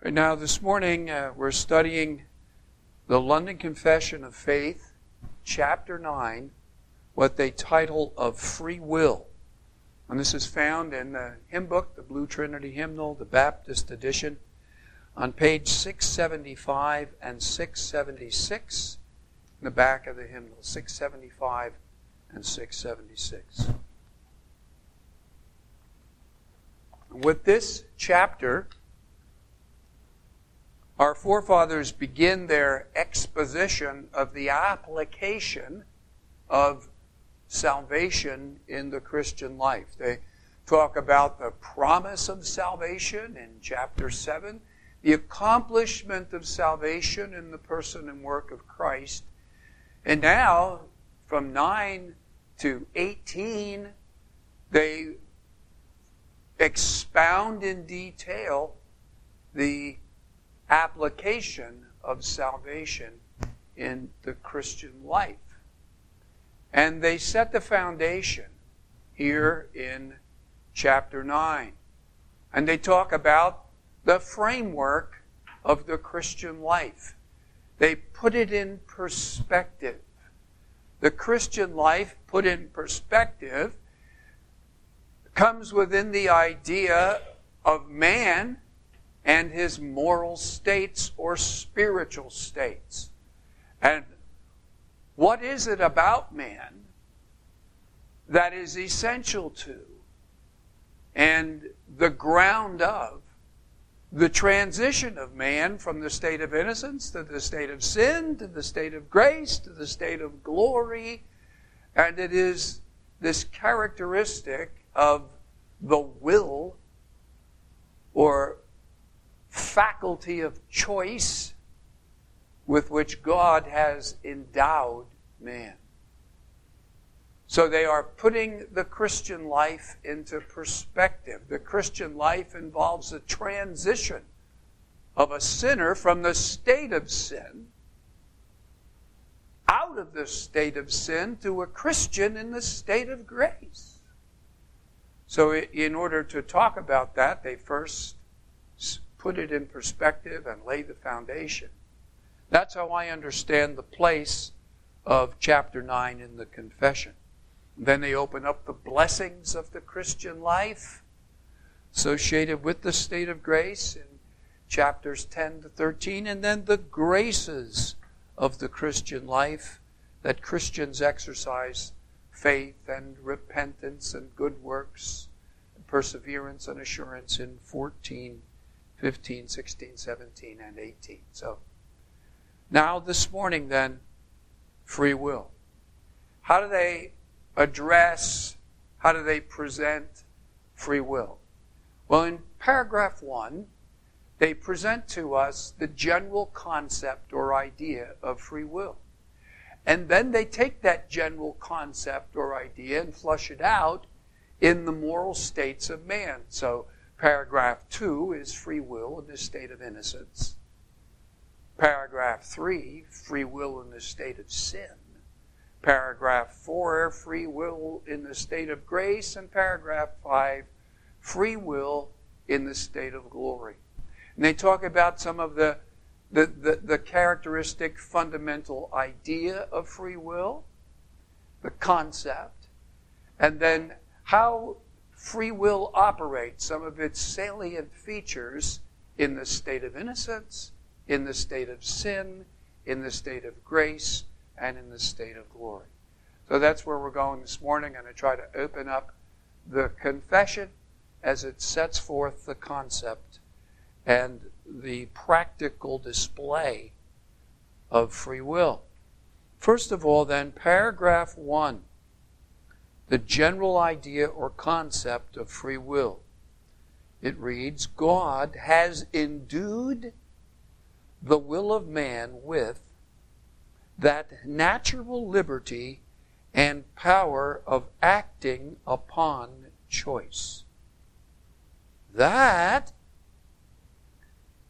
Right now, this morning, uh, we're studying the London Confession of Faith, chapter 9, what they title of free will. And this is found in the hymn book, the Blue Trinity Hymnal, the Baptist edition, on page 675 and 676 in the back of the hymnal, 675 and 676. With this chapter, our forefathers begin their exposition of the application of salvation in the Christian life. They talk about the promise of salvation in chapter 7, the accomplishment of salvation in the person and work of Christ. And now, from 9 to 18, they expound in detail the application of salvation in the Christian life. And they set the foundation here in chapter 9. And they talk about the framework of the Christian life. They put it in perspective. The Christian life, put in perspective, comes within the idea of man and his moral states or spiritual states. And what is it about man that is essential to and the ground of the transition of man from the state of innocence to the state of sin, to the state of grace, to the state of glory. And it is this characteristic of the will or faculty of choice with which God has endowed man. So they are putting the Christian life into perspective. The Christian life involves a transition of a sinner from the state of sin out of the state of sin to a Christian in the state of grace. So, in order to talk about that, they first put it in perspective and lay the foundation. That's how I understand the place of chapter 9 in the confession. Then they open up the blessings of the Christian life associated with the state of grace in chapters 10 to 13, and then the graces of the Christian life that Christians exercise faith and repentance and good works, and perseverance and assurance in 14, 15, 16, 17, and 18. So, now this morning, then, free will. How do they address, how do they present free will? Well, in paragraph one, they present to us the general concept or idea of free will. And then they take that general concept or idea and flush it out in the moral states of man. So, paragraph two is free will in the state of innocence. Paragraph three, free will in the state of sin paragraph 4, free will in the state of grace, and paragraph 5, free will in the state of glory. And they talk about some of the, the, the, the characteristic fundamental idea of free will, the concept, and then how free will operates, some of its salient features in the state of innocence, in the state of sin, in the state of grace, and in the state of glory. So that's where we're going this morning. And I'm going to try to open up the confession as it sets forth the concept and the practical display of free will. First of all, then, paragraph one the general idea or concept of free will. It reads God has endued the will of man with that natural liberty and power of acting upon choice. That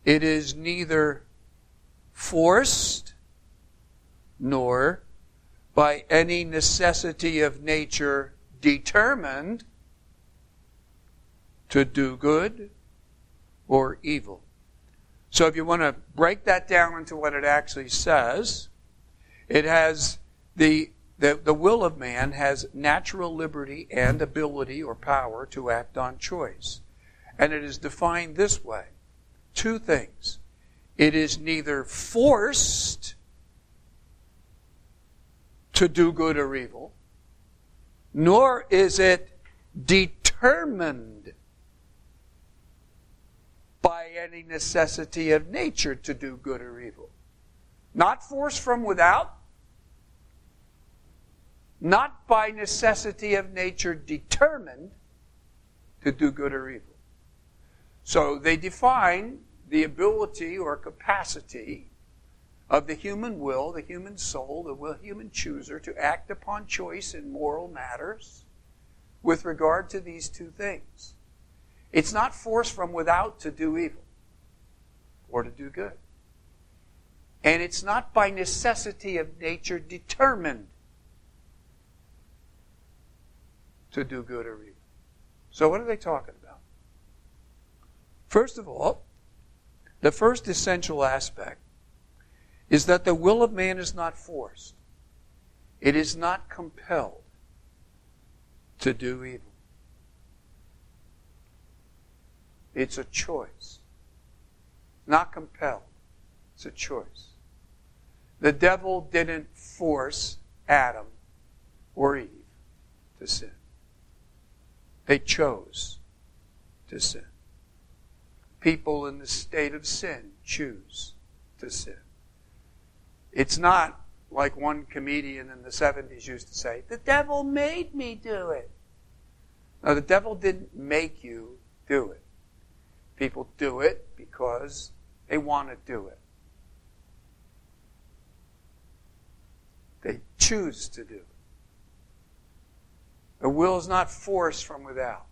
it is neither forced nor by any necessity of nature determined to do good or evil. So if you want to break that down into what it actually says, it has the, the, the will of man has natural liberty and ability or power to act on choice. And it is defined this way two things. It is neither forced to do good or evil, nor is it determined by any necessity of nature to do good or evil. Not forced from without, not by necessity of nature determined to do good or evil. So they define the ability or capacity of the human will, the human soul, the will, human chooser to act upon choice in moral matters with regard to these two things. It's not forced from without to do evil or to do good. And it's not by necessity of nature determined to do good or evil. So, what are they talking about? First of all, the first essential aspect is that the will of man is not forced, it is not compelled to do evil. It's a choice. Not compelled. It's a choice. The devil didn't force Adam or Eve to sin. They chose to sin. People in the state of sin choose to sin. It's not like one comedian in the 70s used to say, the devil made me do it. No, the devil didn't make you do it. People do it because they want to do it. They choose to do it. The will is not forced from without.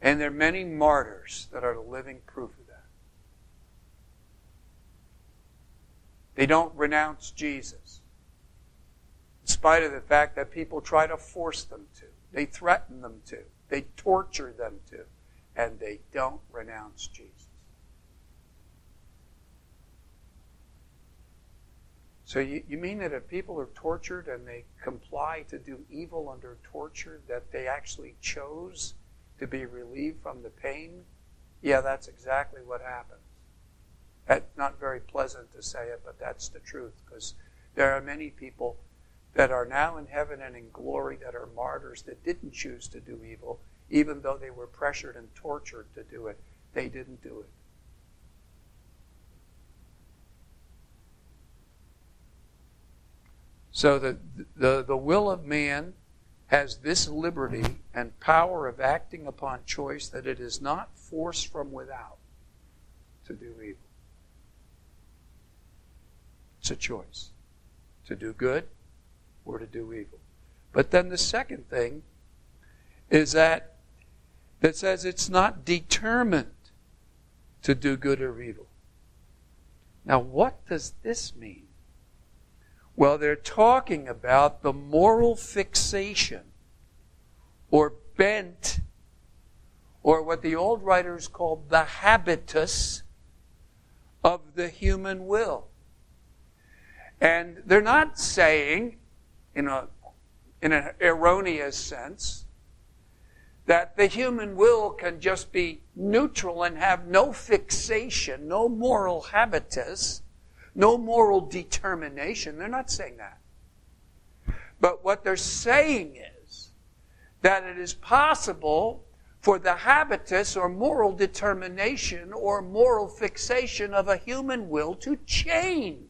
And there are many martyrs that are the living proof of that. They don't renounce Jesus, in spite of the fact that people try to force them to. They threaten them to. They torture them to. And they don't renounce Jesus. So you, you mean that if people are tortured and they comply to do evil under torture, that they actually chose to be relieved from the pain? Yeah, that's exactly what happens. That's not very pleasant to say it, but that's the truth because there are many people that are now in heaven and in glory that are martyrs that didn't choose to do evil, even though they were pressured and tortured to do it. They didn't do it. So the, the, the will of man has this liberty and power of acting upon choice that it is not forced from without to do evil. It's a choice to do good or to do evil. But then the second thing is that that says it's not determined to do good or evil. Now, what does this mean? Well, they're talking about the moral fixation or bent or what the old writers called the habitus of the human will. And they're not saying, in, a, in an erroneous sense, that the human will can just be neutral and have no fixation, no moral habitus no moral determination. They're not saying that. But what they're saying is that it is possible for the habitus or moral determination or moral fixation of a human will to change.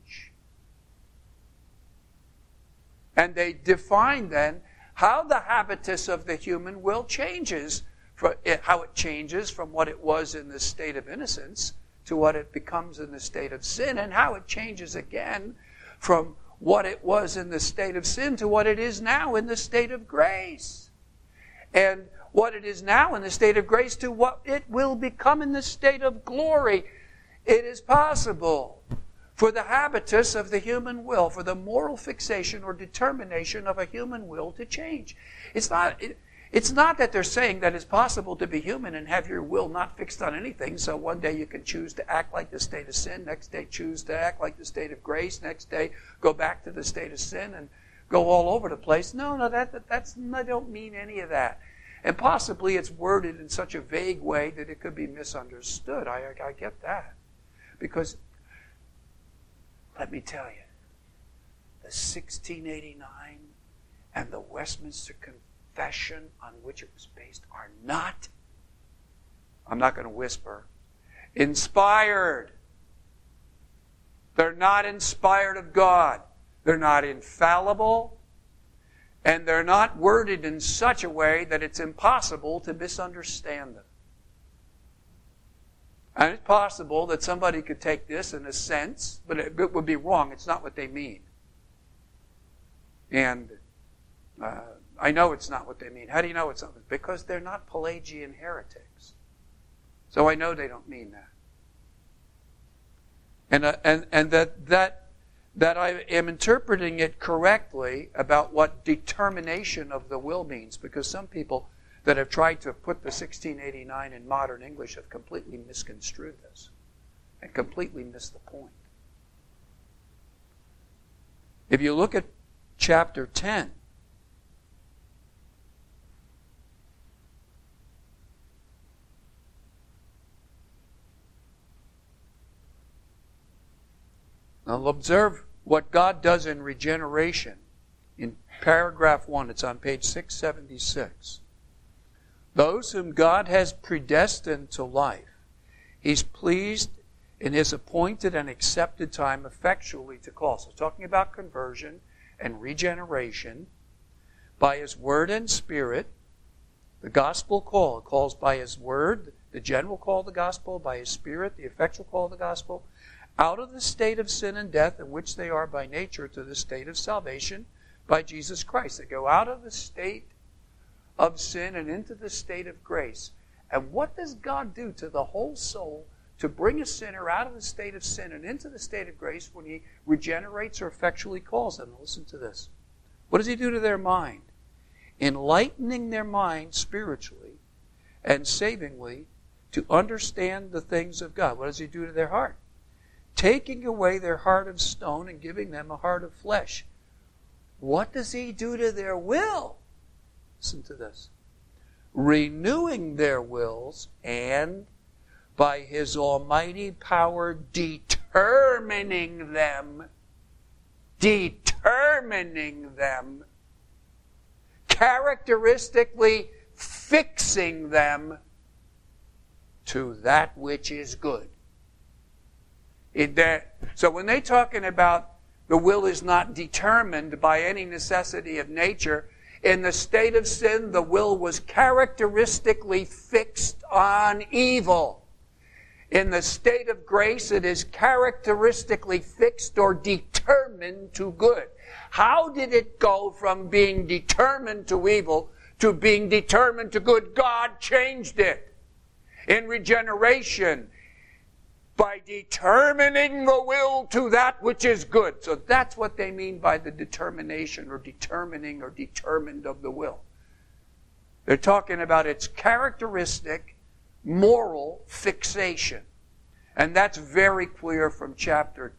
And they define then how the habitus of the human will changes, eh, how it changes from what it was in the state of innocence to what it becomes in the state of sin and how it changes again from what it was in the state of sin to what it is now in the state of grace. And what it is now in the state of grace to what it will become in the state of glory. It is possible for the habitus of the human will, for the moral fixation or determination of a human will to change. It's not, it, It's not that they're saying that it's possible to be human and have your will not fixed on anything. So one day you can choose to act like the state of sin, next day choose to act like the state of grace, next day go back to the state of sin and go all over the place. No, no, that, that that's I don't mean any of that. And possibly it's worded in such a vague way that it could be misunderstood. I, I get that. Because, let me tell you, the 1689 and the Westminster Confession on which it was based are not, I'm not going to whisper, inspired. They're not inspired of God. They're not infallible. And they're not worded in such a way that it's impossible to misunderstand them. And it's possible that somebody could take this in a sense, but it, it would be wrong. It's not what they mean. And uh, I know it's not what they mean. How do you know it's not? Because they're not Pelagian heretics. So I know they don't mean that. And, uh, and, and that, that, that I am interpreting it correctly about what determination of the will means, because some people that have tried to put the 1689 in modern English have completely misconstrued this and completely missed the point. If you look at chapter 10, Now observe what God does in regeneration. In paragraph 1, it's on page 676. Those whom God has predestined to life, He's pleased in His appointed and accepted time effectually to call. So, talking about conversion and regeneration by His Word and Spirit, the gospel call. It calls by His Word, the general call of the gospel, by His Spirit, the effectual call of the gospel, out of the state of sin and death in which they are by nature to the state of salvation by Jesus Christ. They go out of the state of sin and into the state of grace. And what does God do to the whole soul to bring a sinner out of the state of sin and into the state of grace when he regenerates or effectually calls them? Listen to this. What does he do to their mind? Enlightening their mind spiritually and savingly to understand the things of God. What does he do to their heart? taking away their heart of stone and giving them a heart of flesh. What does he do to their will? Listen to this. Renewing their wills and by his almighty power determining them, determining them, characteristically fixing them to that which is good. So when they're talking about the will is not determined by any necessity of nature, in the state of sin, the will was characteristically fixed on evil. In the state of grace, it is characteristically fixed or determined to good. How did it go from being determined to evil to being determined to good? God changed it. In regeneration, by determining the will to that which is good. So that's what they mean by the determination or determining or determined of the will. They're talking about its characteristic moral fixation. And that's very clear from chapter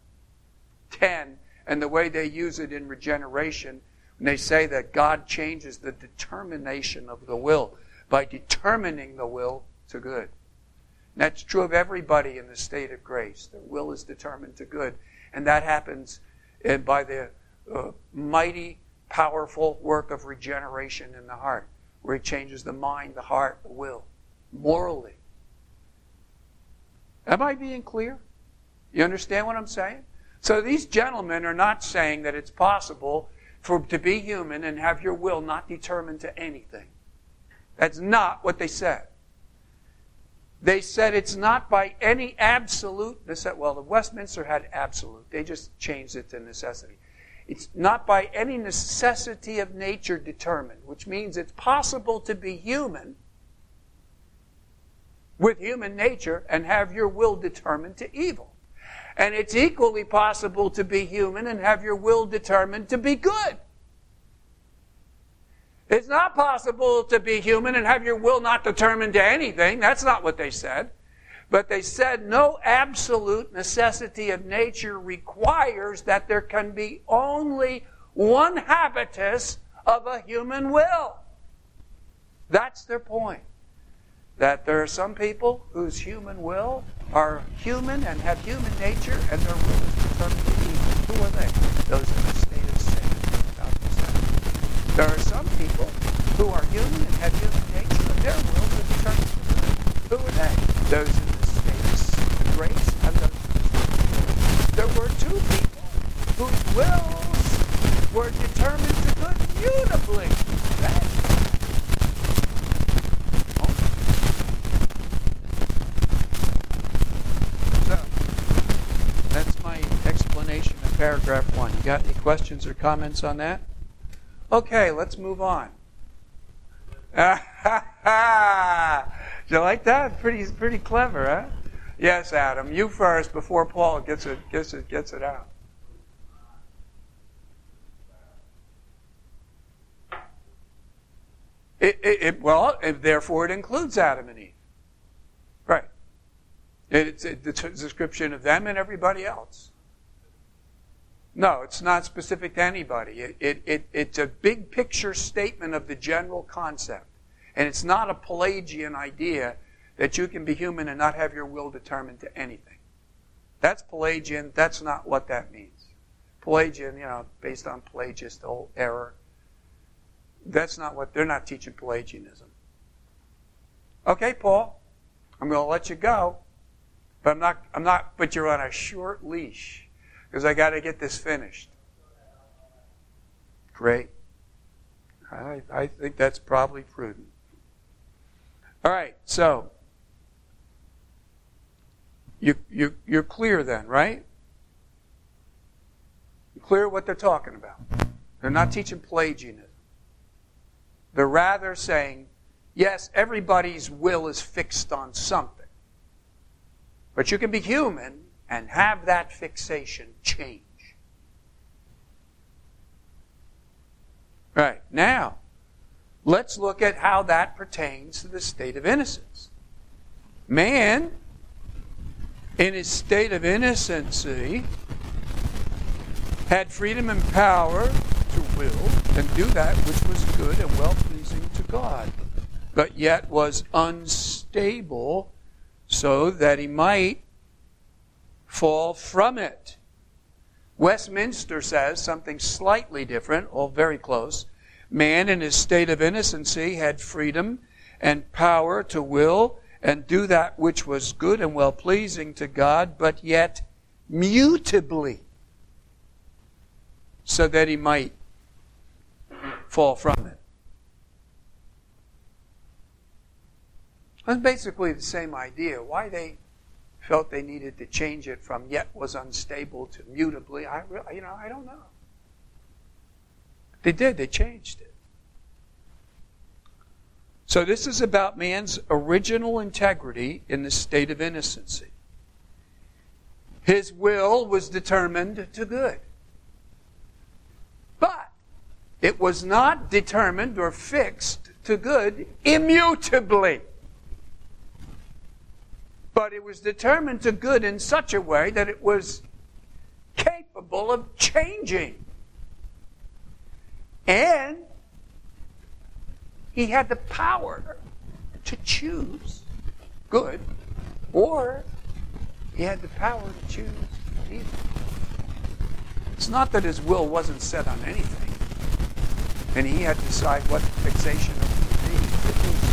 10 and the way they use it in regeneration when they say that God changes the determination of the will by determining the will to good. And that's true of everybody in the state of grace. Their will is determined to good. And that happens uh, by the uh, mighty, powerful work of regeneration in the heart, where it changes the mind, the heart, the will, morally. Am I being clear? You understand what I'm saying? So these gentlemen are not saying that it's possible for to be human and have your will not determined to anything. That's not what they said. They said it's not by any absolute necessity. Well, the Westminster had absolute. They just changed it to necessity. It's not by any necessity of nature determined, which means it's possible to be human with human nature and have your will determined to evil. And it's equally possible to be human and have your will determined to be good. It's not possible to be human and have your will not determined to anything. That's not what they said. But they said no absolute necessity of nature requires that there can be only one habitus of a human will. That's their point. That there are some people whose human will are human and have human nature, and their will is determined to. Who are they? Those in a state of sin. There are some people who are human and have human nature, and their will to good. Who are they? Those in the states, the grace and the There were two people whose wills were determined to good mutably. That's so, that's my explanation of paragraph one. You got any questions or comments on that? Okay, let's move on. Do you like that? Pretty, pretty clever, huh? Yes, Adam. You first before Paul gets it, gets it, gets it out. It, it, it, well, therefore, it includes Adam and Eve. Right. It's a description of them and everybody else. No, it's not specific to anybody. It, it, it, it's a big picture statement of the general concept. And it's not a Pelagian idea that you can be human and not have your will determined to anything. That's Pelagian. That's not what that means. Pelagian, you know, based on Pelagius, the whole error. That's not what they're not teaching Pelagianism. Okay, Paul, I'm going to let you go, but I'm not. I'm not. But you're on a short leash because I got to get this finished. Great. I, I think that's probably prudent. All right, so you, you, you're clear then, right? You're clear what they're talking about. They're not teaching Pelagianism. They're rather saying, yes, everybody's will is fixed on something. But you can be human and have that fixation change. Right, now, let's look at how that pertains to the state of innocence. Man, in his state of innocency, had freedom and power to will and do that which was good and well pleasing to God, but yet was unstable so that he might fall from it. Westminster says something slightly different, or very close. Man in his state of innocency had freedom and power to will and do that which was good and well pleasing to God, but yet mutably, so that he might fall from it. That's basically the same idea. Why they felt they needed to change it from yet was unstable to mutably. I you know, I don't know. They did. They changed it. So this is about man's original integrity in the state of innocency. His will was determined to good. But it was not determined or fixed to good immutably but it was determined to good in such a way that it was capable of changing. And he had the power to choose good, or he had the power to choose evil. It's not that his will wasn't set on anything, and he had to decide what fixation it would be.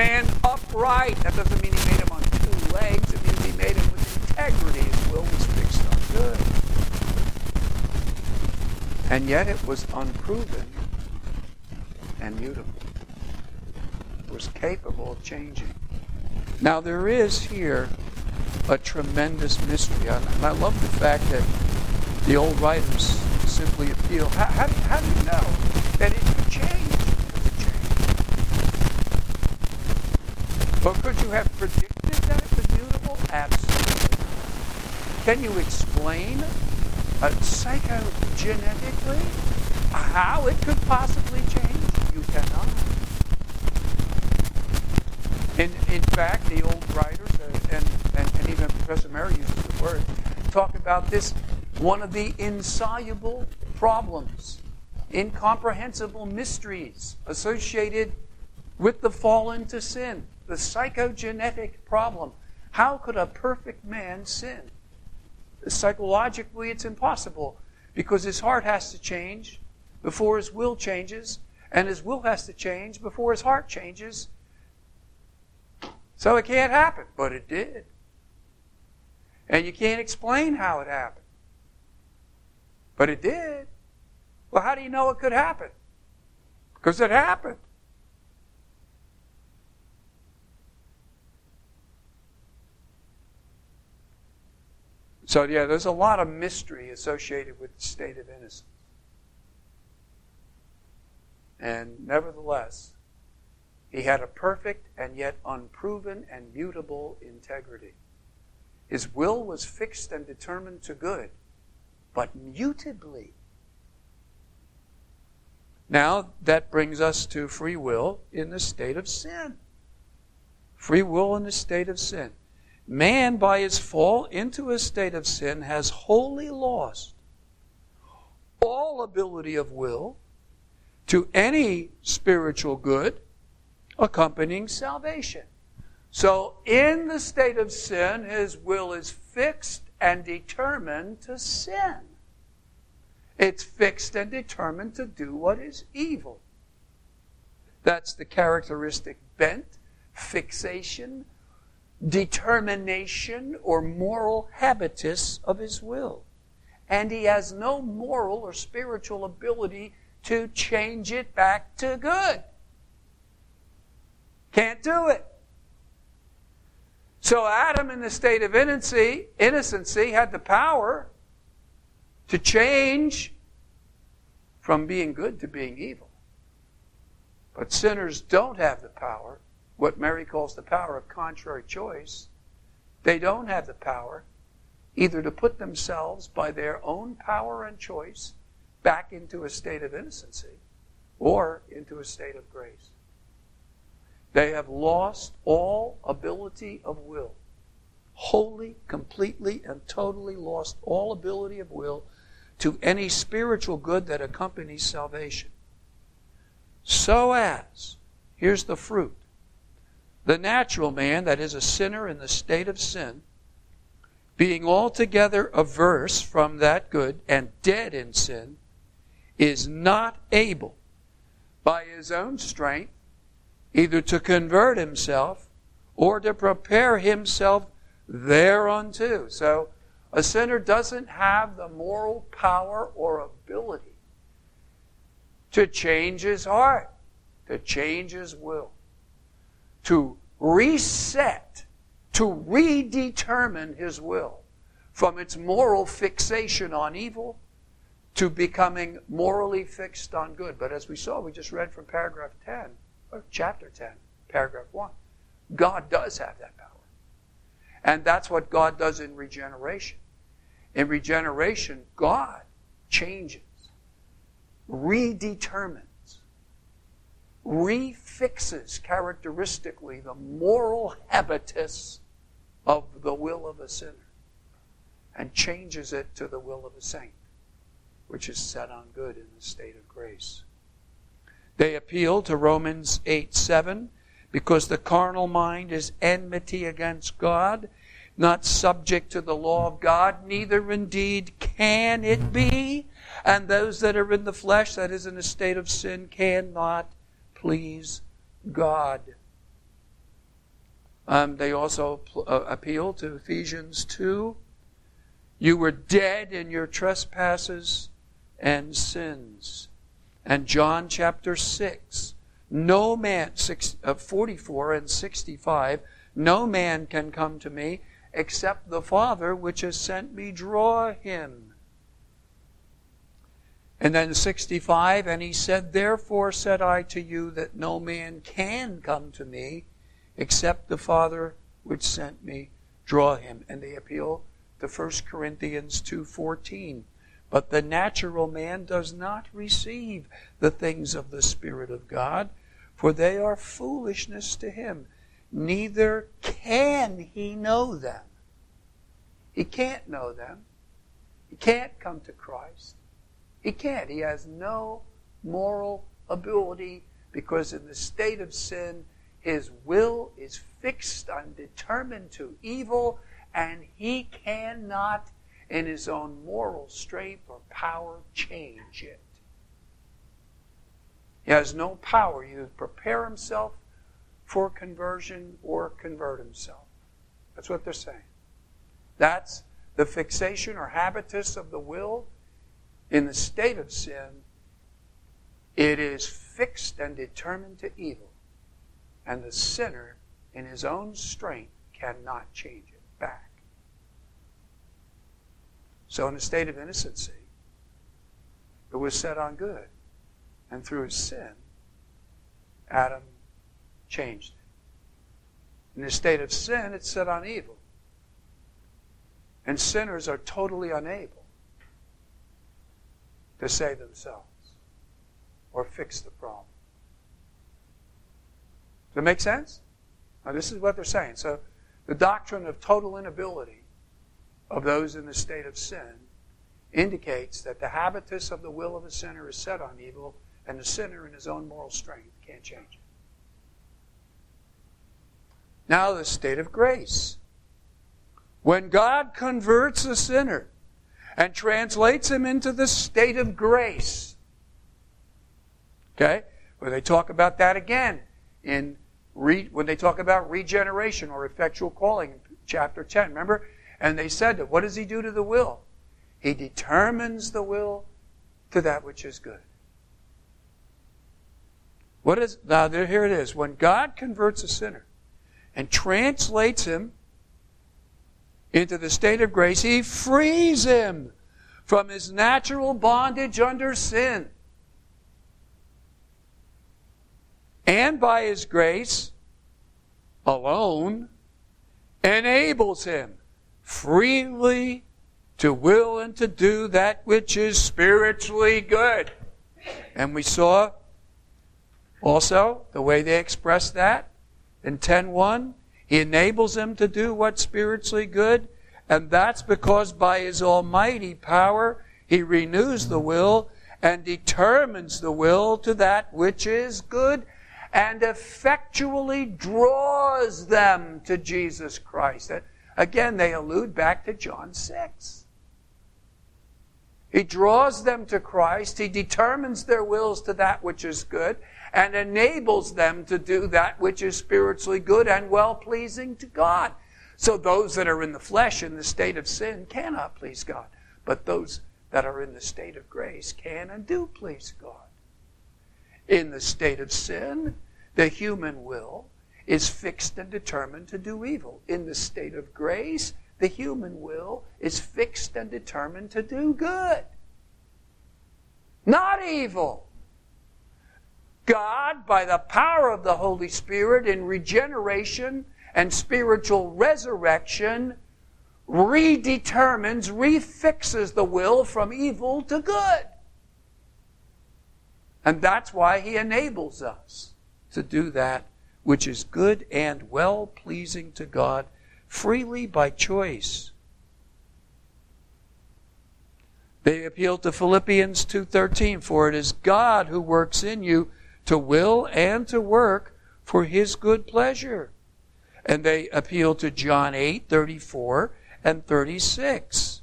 man upright. That doesn't mean he made him on two legs. It means he made him with integrity. His will was fixed on good. And yet it was unproven and mutable. It was capable of changing. Now there is here a tremendous mystery. And I love the fact that the old writers simply appeal. How, how, do, how do you know that it could change? It change. But could you have predicted that it was mutable? Absolutely. Can you explain uh, how it could possibly change? You cannot. In, in fact, the old writers, uh, and, and, and even Professor Murray uses the word, talk about this one of the insoluble problems, incomprehensible mysteries associated with the fall into sin, the psychogenetic problem. How could a perfect man sin? Psychologically, it's impossible because his heart has to change before his will changes, and his will has to change before his heart changes. So it can't happen, but it did. And you can't explain how it happened. But it did. Well, how do you know it could happen? Because it happened. So, yeah, there's a lot of mystery associated with the state of innocence. And nevertheless, he had a perfect and yet unproven and mutable integrity. His will was fixed and determined to good, but mutably. Now, that brings us to free will in the state of sin. Free will in the state of sin. Man, by his fall into a state of sin, has wholly lost all ability of will to any spiritual good accompanying salvation. So, in the state of sin, his will is fixed and determined to sin. It's fixed and determined to do what is evil. That's the characteristic bent, fixation, determination, or moral habitus of his will. And he has no moral or spiritual ability to change it back to good. Can't do it. So Adam, in the state of innocency, innocency, had the power to change from being good to being evil. But sinners don't have the power, what Murray calls the power of contrary choice. They don't have the power either to put themselves by their own power and choice back into a state of innocency or into a state of grace. They have lost all ability of will. Wholly, completely, and totally lost all ability of will to any spiritual good that accompanies salvation. So as, here's the fruit the natural man, that is a sinner in the state of sin, being altogether averse from that good and dead in sin, is not able by his own strength either to convert himself or to prepare himself thereunto. So a sinner doesn't have the moral power or ability to change his heart, to change his will, to reset, to redetermine his will from its moral fixation on evil to becoming morally fixed on good. But as we saw, we just read from paragraph 10 or chapter 10, paragraph 1. God does have that power. And that's what God does in regeneration. In regeneration, God changes, redetermines, refixes characteristically the moral habitus of the will of a sinner and changes it to the will of a saint, which is set on good in the state of grace. They appeal to Romans 8 7 because the carnal mind is enmity against God, not subject to the law of God, neither indeed can it be. And those that are in the flesh, that is in a state of sin, cannot please God. Um, they also uh, appeal to Ephesians 2. You were dead in your trespasses and sins and John chapter 6. No man, six, uh, 44 and 65, no man can come to me except the Father which has sent me draw him. And then 65, and he said, Therefore said I to you that no man can come to me except the Father which sent me draw him. And they appeal to 1 Corinthians 2.14. But the natural man does not receive the things of the Spirit of God, for they are foolishness to him. Neither can he know them. He can't know them. He can't come to Christ. He can't. He has no moral ability because in the state of sin, his will is fixed and determined to evil, and he cannot, in his own moral strength or power, change it. He has no power either to prepare himself for conversion or convert himself. That's what they're saying. That's the fixation or habitus of the will in the state of sin. It is fixed and determined to evil, and the sinner, in his own strength, cannot change it back. So, in a state of innocency, it was set on good, and through his sin, Adam changed it. In a state of sin, it's set on evil. And sinners are totally unable to save themselves or fix the problem. Does that make sense? Now, this is what they're saying. So, the doctrine of total inability of those in the state of sin indicates that the habitus of the will of a sinner is set on evil, and the sinner, in his own moral strength, can't change it. Now, the state of grace. When God converts a sinner and translates him into the state of grace, okay, where they talk about that again in re, when they talk about regeneration or effectual calling, chapter 10. Remember? And they said that what does he do to the will? He determines the will to that which is good. What is now there here it is. When God converts a sinner and translates him into the state of grace, He frees him from his natural bondage under sin. And by His grace alone, enables him freely to will and to do that which is spiritually good. And we saw also the way they express that in 10.1 he enables them to do what's spiritually good, and that's because by His almighty power, He renews the will and determines the will to that which is good and effectually draws them to Jesus Christ. Again, they allude back to John 6. He draws them to Christ. He determines their wills to that which is good and enables them to do that which is spiritually good and well pleasing to God. So those that are in the flesh in the state of sin cannot please God, but those that are in the state of grace can and do please God. In the state of sin, the human will is fixed and determined to do evil. In the state of grace, the human will is fixed and determined to do good. Not evil. God, by the power of the Holy Spirit in regeneration and spiritual resurrection, redetermines, refixes the will from evil to good. And that's why He enables us to do that which is good and well pleasing to God freely by choice. They appeal to Philippians 2:13 for it is God who works in you to will and to work for his good pleasure. And they appeal to John 8, 34 and 36.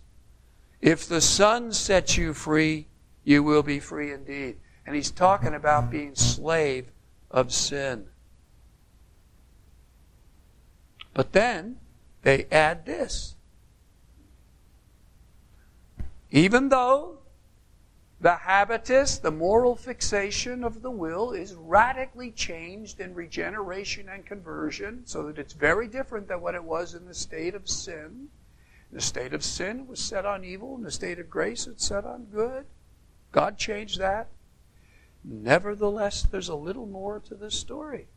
If the Son sets you free, you will be free indeed. And he's talking about being slave of sin. But then they add this. Even though the habitus, the moral fixation of the will, is radically changed in regeneration and conversion so that it's very different than what it was in the state of sin. In the state of sin, it was set on evil. In the state of grace, it's set on good. God changed that. Nevertheless, there's a little more to the story.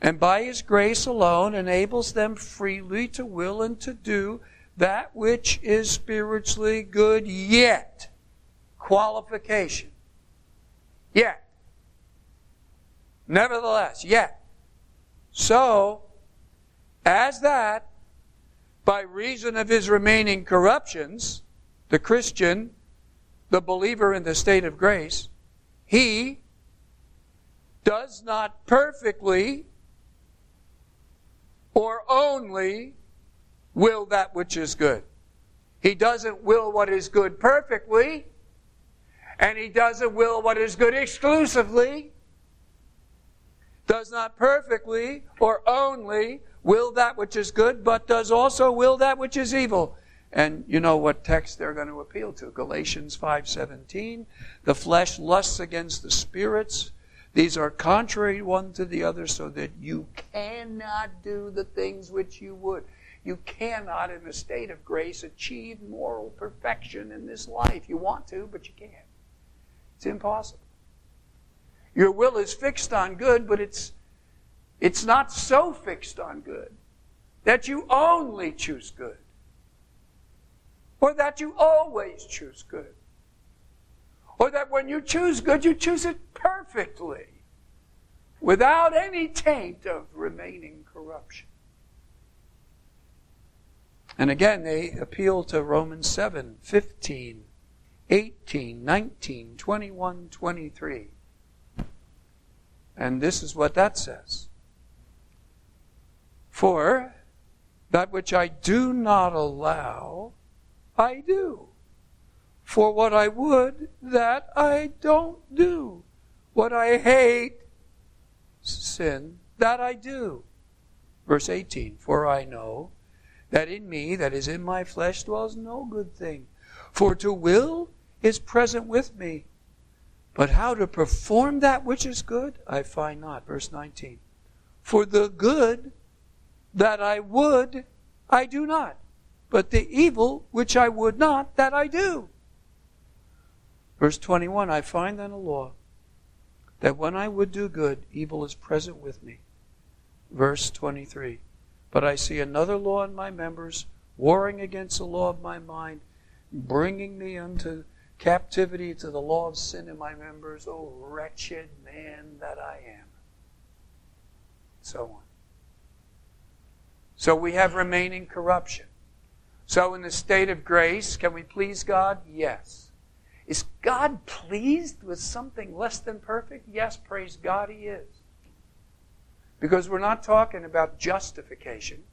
And by His grace alone enables them freely to will and to do that which is spiritually good, yet. Qualification. Yet. Nevertheless, yet. So, as that, by reason of his remaining corruptions, the Christian, the believer in the state of grace, he does not perfectly or only will that which is good. He doesn't will what is good perfectly, and he doesn't will what is good exclusively, does not perfectly or only will that which is good, but does also will that which is evil. And you know what text they're going to appeal to. Galatians 5:17, the flesh lusts against the spirits. These are contrary one to the other so that you cannot do the things which you would. You cannot in a state of grace achieve moral perfection in this life. You want to, but you can't. It's impossible. Your will is fixed on good, but it's it's not so fixed on good that you only choose good or that you always choose good or that when you choose good, you choose it perfectly without any taint of remaining corruption. And again, they appeal to Romans 7 15, 18, 19, 21, 23. And this is what that says. For that which I do not allow, I do. For what I would, that I don't do. What I hate, sin, that I do. Verse 18 For I know that in me, that is in my flesh, dwells no good thing. For to will is present with me, but how to perform that which is good, I find not. Verse 19. For the good that I would, I do not. But the evil which I would not, that I do. Verse 21 I find then a law that when I would do good, evil is present with me. Verse 23 But I see another law in my members, warring against the law of my mind, bringing me unto captivity to the law of sin in my members. Oh, wretched man that I am. So on. So we have remaining corruption. So, in the state of grace, can we please God? Yes. Is God pleased with something less than perfect? Yes, praise God, He is. Because we're not talking about justification.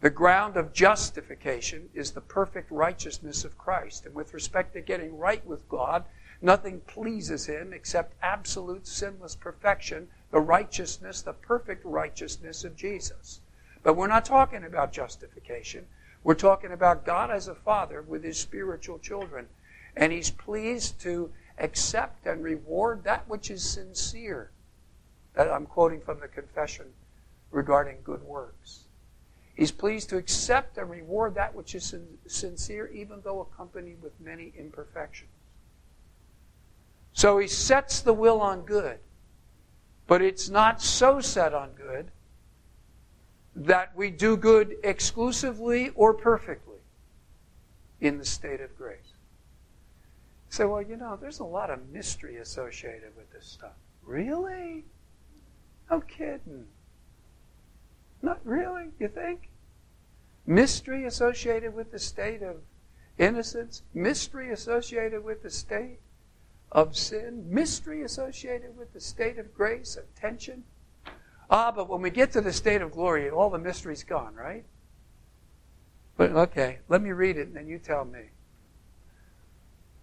The ground of justification is the perfect righteousness of Christ. And with respect to getting right with God, nothing pleases Him except absolute sinless perfection, the righteousness, the perfect righteousness of Jesus. But we're not talking about justification. We're talking about God as a father with his spiritual children. And he's pleased to accept and reward that which is sincere. That I'm quoting from the confession regarding good works. He's pleased to accept and reward that which is sincere, even though accompanied with many imperfections. So he sets the will on good, but it's not so set on good that we do good exclusively or perfectly in the state of grace. Say, so, well, you know, there's a lot of mystery associated with this stuff. Really? No kidding. Not really, you think? Mystery associated with the state of innocence, mystery associated with the state of sin, mystery associated with the state of grace and tension. Ah, but when we get to the state of glory, all the mystery's gone, right? But okay, let me read it and then you tell me.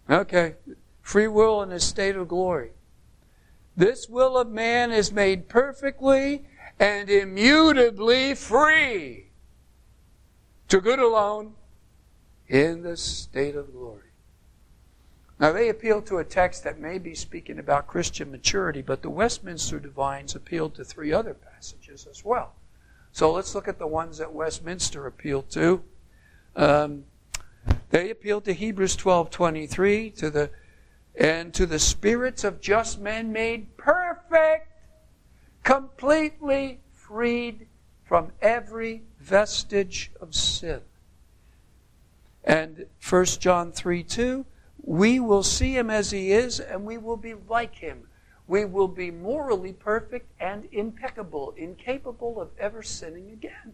Okay, free will in a state of glory. This will of man is made perfectly and immutably free to good alone in the state of glory. Now, they appeal to a text that may be speaking about Christian maturity, but the Westminster divines appealed to three other passages as well. So let's look at the ones that Westminster appealed to. Um, They appeal to Hebrews 12:23 to the and to the spirits of just men made perfect, completely freed from every vestige of sin. And 1 John 3 2, we will see him as he is and we will be like him. We will be morally perfect and impeccable, incapable of ever sinning again.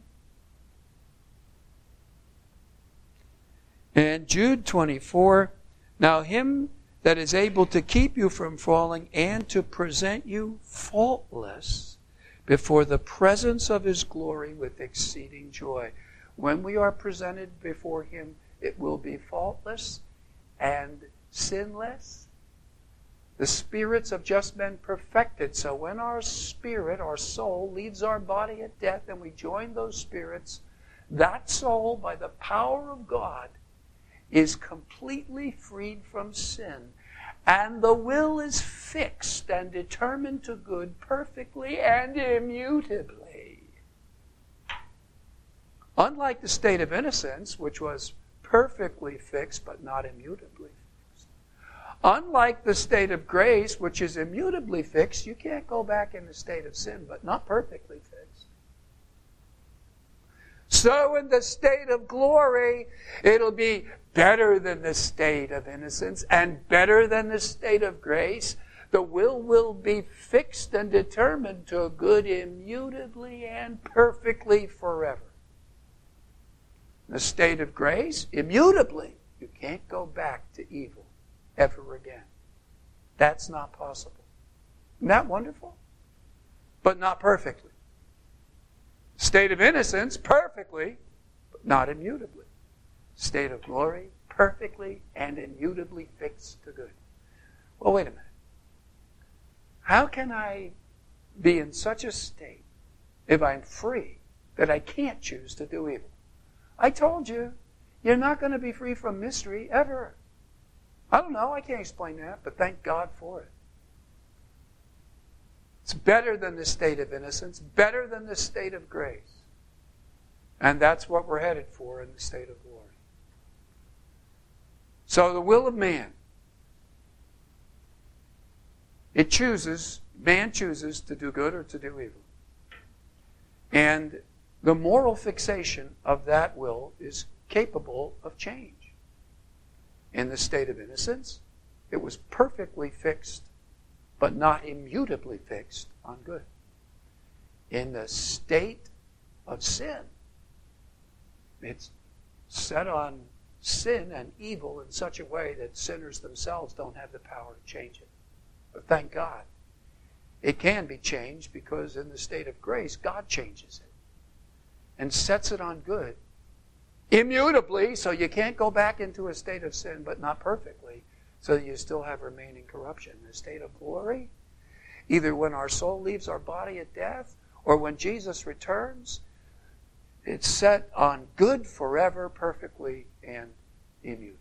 And Jude 24, now him that is able to keep you from falling and to present you faultless before the presence of his glory with exceeding joy. When we are presented before him, it will be faultless and sinless. The spirits of just men perfected. So when our spirit, our soul, leaves our body at death and we join those spirits, that soul, by the power of God, is completely freed from sin. And the will is fixed and determined to good perfectly and immutably. Unlike the state of innocence, which was perfectly fixed but not immutably fixed. Unlike the state of grace, which is immutably fixed, you can't go back in the state of sin but not perfectly fixed. So, in the state of glory, it'll be better than the state of innocence and better than the state of grace. The will will be fixed and determined to good immutably and perfectly forever. In The state of grace, immutably, you can't go back to evil ever again. That's not possible. Isn't that wonderful? But not perfectly. State of innocence, perfectly, but not immutably state of glory, perfectly and immutably fixed to good. Well, wait a minute. How can I be in such a state if I'm free that I can't choose to do evil? I told you, you're not going to be free from mystery ever. I don't know, I can't explain that, but thank God for it. It's better than the state of innocence, better than the state of grace. And that's what we're headed for in the state of glory. So the will of man. It chooses, man chooses to do good or to do evil. And the moral fixation of that will is capable of change. In the state of innocence, it was perfectly fixed, but not immutably fixed on good. In the state of sin, it's set on sin and evil in such a way that sinners themselves don't have the power to change it. But thank God. It can be changed because in the state of grace, God changes it and sets it on good immutably, so you can't go back into a state of sin, but not perfectly, so that you still have remaining corruption. in The state of glory, either when our soul leaves our body at death or when Jesus returns, it's set on good forever, perfectly, and immutable.